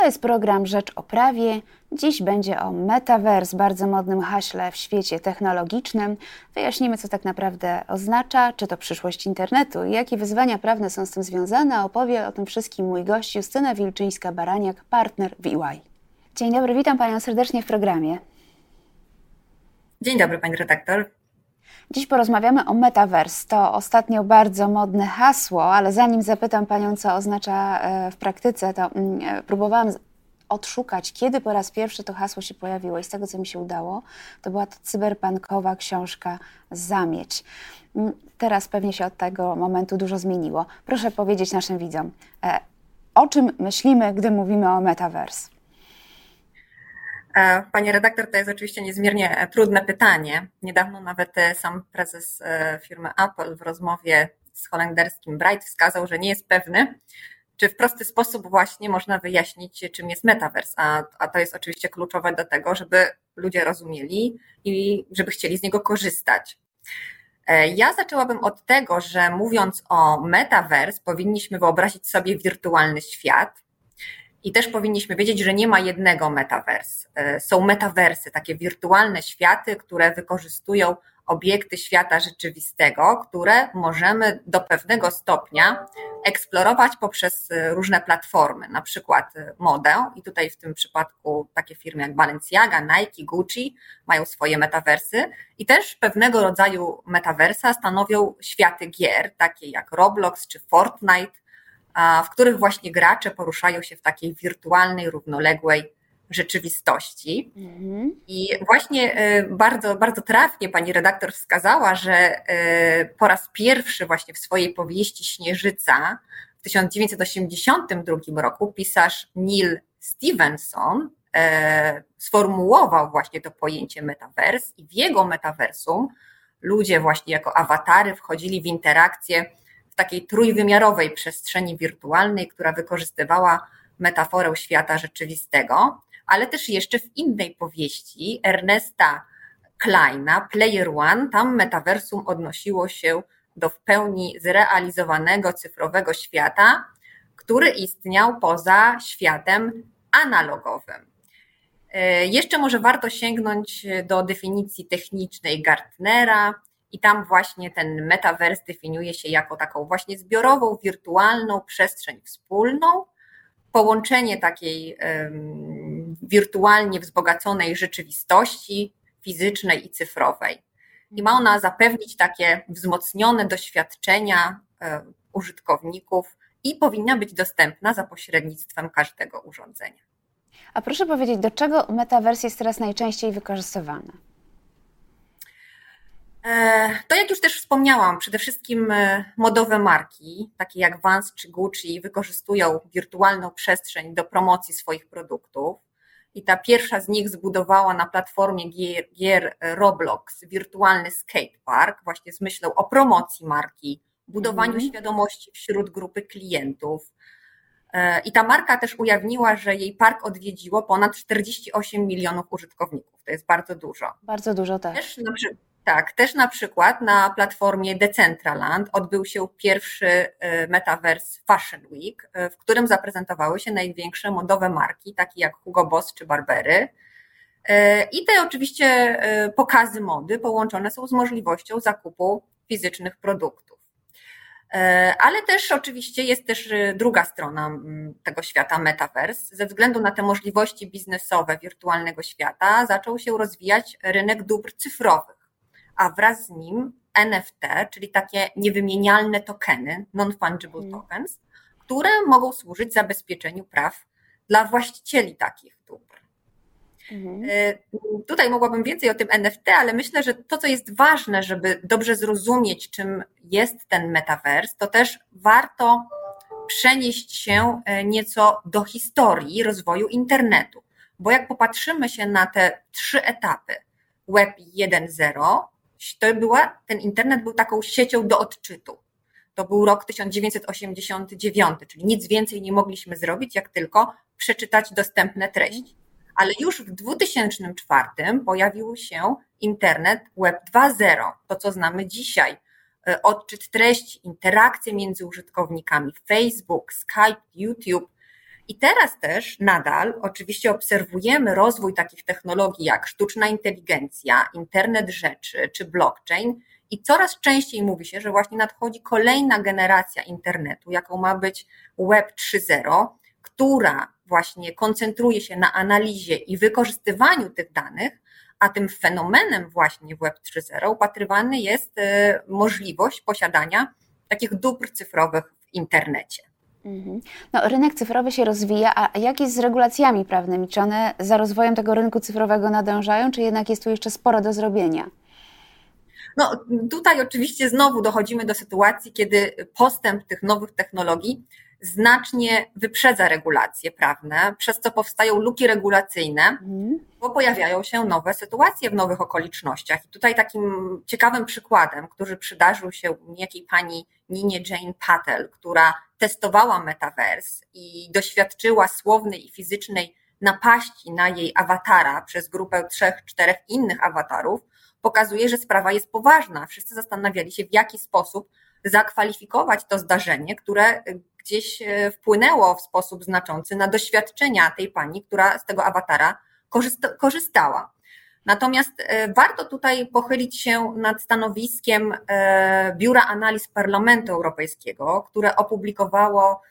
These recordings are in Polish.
To jest program Rzecz o Prawie. Dziś będzie o metaverse, bardzo modnym haśle w świecie technologicznym. Wyjaśnimy, co tak naprawdę oznacza, czy to przyszłość internetu i jakie wyzwania prawne są z tym związane. Opowie o tym wszystkim mój gość Justyna Wilczyńska-Baraniak, partner w EY. Dzień dobry, witam Panią serdecznie w programie. Dzień dobry, Pani redaktor. Dziś porozmawiamy o metaverse. To ostatnio bardzo modne hasło, ale zanim zapytam Panią, co oznacza e, w praktyce, to mm, e, próbowałam odszukać, kiedy po raz pierwszy to hasło się pojawiło i z tego, co mi się udało, to była to cyberpunkowa książka Zamieć. Mm, teraz pewnie się od tego momentu dużo zmieniło. Proszę powiedzieć naszym widzom, e, o czym myślimy, gdy mówimy o metaverse? E, Panie redaktor, to jest oczywiście niezmiernie e, trudne pytanie. Niedawno nawet e, sam prezes firmy Apple w rozmowie z holenderskim Bright wskazał, że nie jest pewny, czy w prosty sposób właśnie można wyjaśnić, czym jest metaverse. A, a to jest oczywiście kluczowe do tego, żeby ludzie rozumieli i żeby chcieli z niego korzystać. Ja zaczęłabym od tego, że mówiąc o metaverse, powinniśmy wyobrazić sobie wirtualny świat, i też powinniśmy wiedzieć, że nie ma jednego metavers. E, są metaversy, takie wirtualne światy, które wykorzystują obiekty świata rzeczywistego, które możemy do pewnego stopnia eksplorować poprzez e, różne platformy, na przykład e, modę. I tutaj w tym przypadku takie firmy jak Balenciaga, Nike, Gucci mają swoje metaversy i też pewnego rodzaju metaversa stanowią światy gier, takie jak Roblox czy Fortnite, w których właśnie gracze poruszają się w takiej wirtualnej, równoległej rzeczywistości. Mhm. I właśnie e, bardzo, bardzo trafnie pani redaktor wskazała, że e, po raz pierwszy właśnie w swojej powieści Śnieżyca w 1982 roku pisarz Neil Stevenson e, sformułował właśnie to pojęcie metavers i w jego metaversum ludzie właśnie jako awatary wchodzili w interakcję takiej trójwymiarowej przestrzeni wirtualnej, która wykorzystywała metaforę świata rzeczywistego, ale też jeszcze w innej powieści Ernesta Kleina, Player One, tam metaversum odnosiło się do w pełni zrealizowanego cyfrowego świata, który istniał poza światem analogowym. E, jeszcze może warto sięgnąć do definicji technicznej Gartnera, i tam właśnie ten metavers definiuje się jako taką właśnie zbiorową, wirtualną przestrzeń wspólną, połączenie takiej um, wirtualnie wzbogaconej rzeczywistości fizycznej i cyfrowej. I ma ona zapewnić takie wzmocnione doświadczenia um, użytkowników i powinna być dostępna za pośrednictwem każdego urządzenia. A proszę powiedzieć, do czego metavers jest teraz najczęściej wykorzystywany? E, to jak już też wspomniałam, przede wszystkim e, modowe marki, takie jak Vans czy Gucci, wykorzystują wirtualną przestrzeń do promocji swoich produktów. I ta pierwsza z nich zbudowała na platformie gier, gier Roblox wirtualny skatepark, właśnie z myślą o promocji marki, budowaniu mm. świadomości wśród grupy klientów. E, I ta marka też ujawniła, że jej park odwiedziło ponad 48 milionów użytkowników. To jest bardzo dużo. Bardzo dużo, tak. Też na przykład tak, też na przykład na platformie Decentraland odbył się pierwszy e, Metaverse Fashion Week, e, w którym zaprezentowały się największe modowe marki, takie jak Hugo Boss czy Barbery. E, I te oczywiście pokazy mody połączone są z możliwością zakupu fizycznych produktów. Ale też oczywiście jest też druga strona tego świata metaverse. Ze względu na te możliwości biznesowe wirtualnego świata zaczął się rozwijać rynek dóbr cyfrowych a wraz z nim NFT, czyli takie niewymienialne tokeny, non-fungible mm. tokens, które mogą służyć zabezpieczeniu praw dla właścicieli takich dóbr. Mhm. Y, tutaj mogłabym więcej o tym NFT, ale myślę, że to, co jest ważne, żeby dobrze zrozumieć, czym jest ten metaverse, to też warto przenieść się y, nieco do historii rozwoju internetu. Bo jak popatrzymy się na te trzy etapy, Web 1.0, to była, ten internet był taką siecią do odczytu. To był rok 1989, czyli nic więcej nie mogliśmy zrobić, jak tylko przeczytać dostępne treści. Ale już w 2004 pojawił się internet Web 2.0, to co znamy dzisiaj. E, odczyt treści, interakcje między użytkownikami, Facebook, Skype, YouTube. I teraz też nadal oczywiście obserwujemy rozwój takich technologii jak sztuczna inteligencja, internet rzeczy czy blockchain. I coraz częściej mówi się, że właśnie nadchodzi kolejna generacja internetu, jaką ma być Web 3.0, która właśnie koncentruje się na analizie i wykorzystywaniu tych danych, a tym fenomenem właśnie Web 3.0 upatrywany jest e, możliwość posiadania takich dóbr cyfrowych w internecie. Mhm. No, rynek cyfrowy się rozwija, a jak jest z regulacjami prawnymi? Czy one za rozwojem tego rynku cyfrowego nadążają, czy jednak jest tu jeszcze sporo do zrobienia? No, tutaj oczywiście znowu dochodzimy do sytuacji, kiedy postęp tych nowych technologii znacznie wyprzedza regulacje prawne, przez co powstają luki regulacyjne, mhm. bo pojawiają się nowe sytuacje w nowych okolicznościach. I tutaj takim ciekawym przykładem, który przydarzył się niejakiej pani Ninie Jane Patel, która testowała Metaverse i doświadczyła słownej i fizycznej napaści na jej awatara przez grupę trzech, czterech innych awatarów, pokazuje, że sprawa jest poważna. Wszyscy zastanawiali się, w jaki sposób zakwalifikować to zdarzenie, które gdzieś e, wpłynęło w sposób znaczący na doświadczenia tej pani, która z tego awatara korzystała. Natomiast e, warto tutaj pochylić się nad stanowiskiem e, Biura Analiz Parlamentu Europejskiego, które opublikowało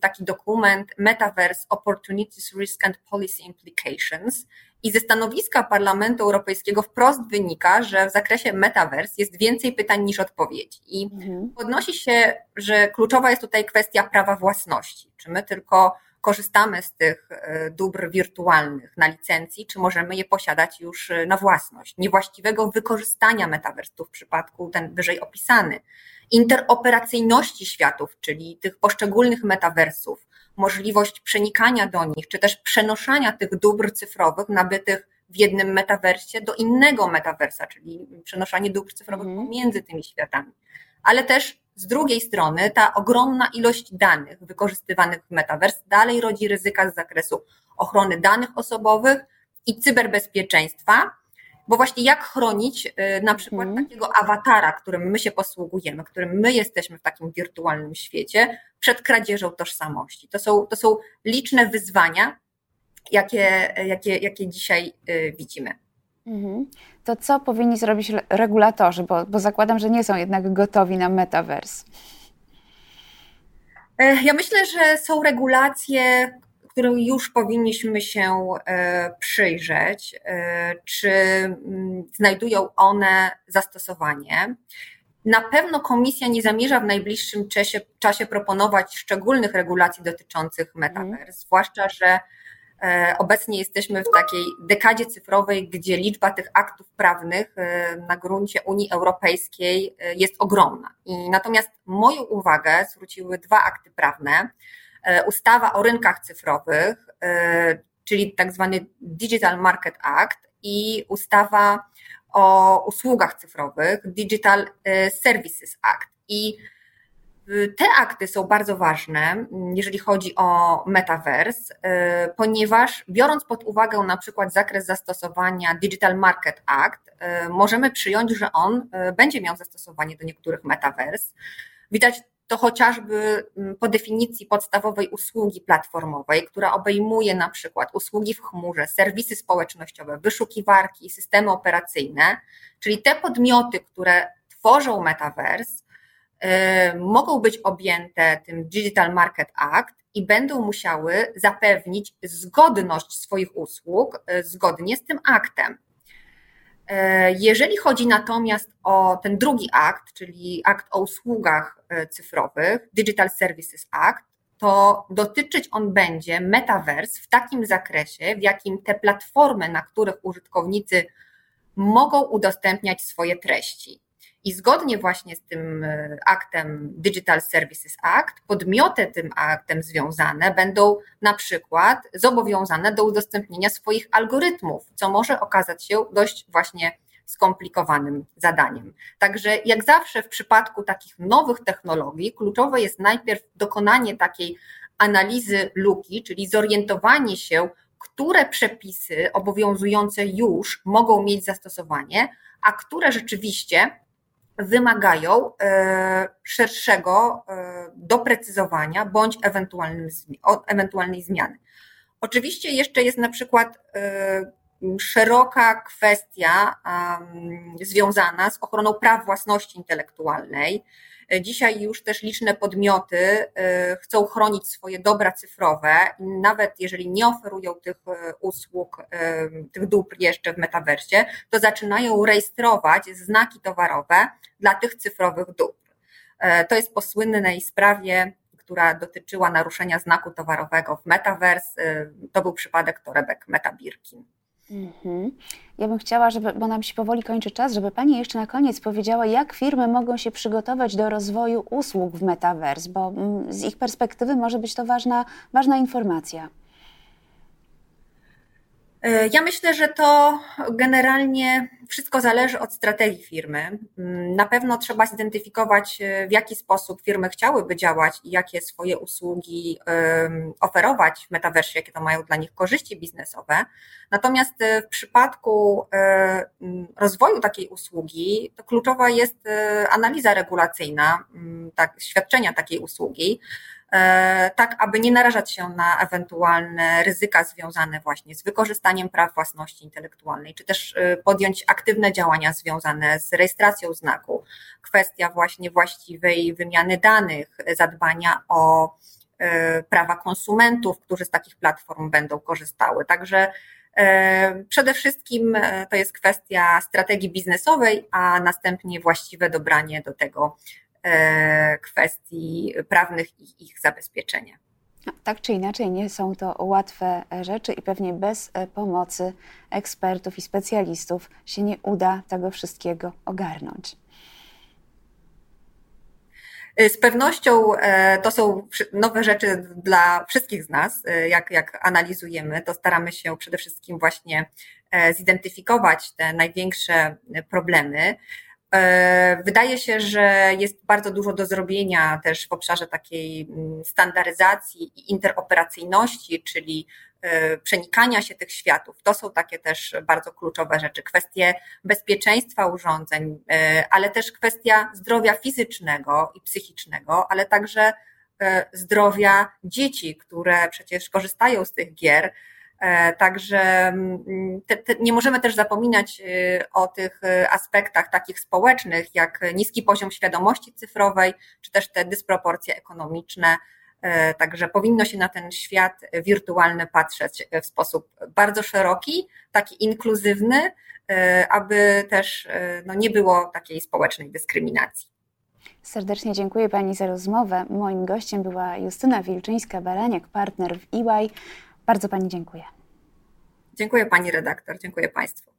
taki dokument Metaverse Opportunities, Risk and Policy Implications. I ze stanowiska Parlamentu Europejskiego wprost wynika, że w zakresie metaverse jest więcej pytań niż odpowiedzi. I mhm. podnosi się, że kluczowa jest tutaj kwestia prawa własności. Czy my tylko korzystamy z tych e, dóbr wirtualnych na licencji, czy możemy je posiadać już e, na własność. Niewłaściwego wykorzystania metaversu w przypadku ten wyżej opisany. Interoperacyjności światów, czyli tych poszczególnych metaversów, możliwość przenikania do nich, czy też przenoszenia tych dóbr cyfrowych nabytych w jednym metaversie do innego metaversa, czyli przenoszenie dóbr cyfrowych mm. pomiędzy tymi światami. Ale też z drugiej strony ta ogromna ilość danych wykorzystywanych w metaverse dalej rodzi ryzyka z zakresu ochrony danych osobowych i cyberbezpieczeństwa, bo właśnie jak chronić y, na przykład hmm. takiego awatara, którym my się posługujemy, którym my jesteśmy w takim wirtualnym świecie, przed kradzieżą tożsamości. To są, to są liczne wyzwania, jakie, jakie, jakie dzisiaj y, widzimy. Mhm. To co powinni zrobić regulatorzy, bo, bo zakładam, że nie są jednak gotowi na metaverse. E, ja myślę, że są regulacje, którym już powinniśmy się e, przyjrzeć, e, czy mm, znajdują one zastosowanie. Na pewno komisja nie zamierza w najbliższym czasie, czasie proponować szczególnych regulacji dotyczących metaverse, mm. zwłaszcza, że obecnie jesteśmy w takiej dekadzie cyfrowej, gdzie liczba tych aktów prawnych e, na gruncie Unii Europejskiej e, jest ogromna. I natomiast moją uwagę zwróciły dwa akty prawne. Ustawa o rynkach cyfrowych, czyli tak zwany Digital Market Act i ustawa o usługach cyfrowych, Digital Services Act. I te akty są bardzo ważne, jeżeli chodzi o metaverse, y, ponieważ biorąc pod uwagę na przykład zakres zastosowania Digital Market Act, y, możemy przyjąć, że on y, będzie miał zastosowanie do niektórych metaverse. Widać to chociażby mm, po definicji podstawowej usługi platformowej, która obejmuje na przykład usługi w chmurze, serwisy społecznościowe, wyszukiwarki, systemy operacyjne, czyli te podmioty, które tworzą metaverse, Y, mogą być objęte tym Digital Market Act i będą musiały zapewnić zgodność swoich usług y, zgodnie z tym aktem. Y, jeżeli chodzi natomiast o ten drugi akt, czyli akt o usługach cyfrowych, Digital Services Act, to dotyczyć on będzie metaverse w takim zakresie, w jakim te platformy, na których użytkownicy mogą udostępniać swoje treści. I zgodnie właśnie z tym e, aktem Digital Services Act, podmioty tym aktem związane będą na przykład zobowiązane do udostępnienia swoich algorytmów, co może okazać się dość właśnie skomplikowanym zadaniem. Także jak zawsze w przypadku takich nowych technologii, kluczowe jest najpierw dokonanie takiej analizy luki, czyli zorientowanie się, które przepisy obowiązujące już mogą mieć zastosowanie, a które rzeczywiście wymagają szerszego doprecyzowania bądź ewentualnej zmiany. Oczywiście jeszcze jest na przykład szeroka kwestia związana z ochroną praw własności intelektualnej. Dzisiaj już też liczne podmioty e, chcą chronić swoje dobra cyfrowe, nawet jeżeli nie oferują tych e, usług, e, tych dóbr jeszcze w metaversie, to zaczynają rejestrować znaki towarowe dla tych cyfrowych dóbr. To jest po słynnej sprawie która dotyczyła naruszenia znaku towarowego w Metaverse. To był przypadek torebek Meta Birkin. Mhm. Ja bym chciała, żeby, bo nam się powoli kończy czas, żeby Pani jeszcze na koniec powiedziała, jak firmy mogą się przygotować do rozwoju usług w Metaverse, bo mm, z ich perspektywy może być to ważna, ważna informacja. E, ja myślę, że to generalnie wszystko zależy od strategii firmy. Mm, na pewno trzeba zidentyfikować, e, w jaki sposób firmy chciałyby działać i jakie swoje usługi oferować w metaversie, jakie to mają dla nich korzyści biznesowe. Natomiast e, w przypadku rozwoju takiej usługi, to kluczowa jest analiza regulacyjna, tak, świadczenia takiej usługi tak aby nie narażać się na ewentualne ryzyka związane właśnie z wykorzystaniem praw własności intelektualnej, czy też e, podjąć aktywne działania związane z rejestracją znaku. Kwestia właśnie właściwej wymiany danych, zadbania o e, prawa konsumentów, którzy z takich platform będą korzystały. Także Przede wszystkim to jest kwestia strategii biznesowej, a następnie właściwe dobranie do tego E, kwestii prawnych i ich zabezpieczenia. No, tak czy inaczej, nie są to łatwe rzeczy i pewnie bez e, pomocy ekspertów i specjalistów się nie uda tego wszystkiego ogarnąć. E, z pewnością to są nowe rzeczy dla wszystkich z nas. Jak, jak analizujemy, to staramy się przede wszystkim właśnie zidentyfikować te największe problemy. E, wydaje się, że jest bardzo dużo do zrobienia też w obszarze takiej mm, standaryzacji i interoperacyjności, czyli e, przenikania się tych światów. To są takie też bardzo kluczowe rzeczy. Kwestie bezpieczeństwa urządzeń, e, ale też kwestia zdrowia fizycznego i psychicznego, ale także zdrowia dzieci, które przecież korzystają z tych gier także mm, te, te, nie możemy też zapominać y, o tych y, aspektach takich społecznych, jak niski poziom świadomości cyfrowej, czy też te dysproporcje ekonomiczne. E, także powinno się na ten świat wirtualny patrzeć w sposób bardzo szeroki, taki inkluzywny, e, aby też no, nie było takiej społecznej dyskryminacji. Serdecznie dziękuję Pani za rozmowę. Moim gościem była Justyna Wilczyńska-Baraniak, partner w EY. Bardzo Pani dziękuję. Dziękuję Pani redaktor, dziękuję Państwu.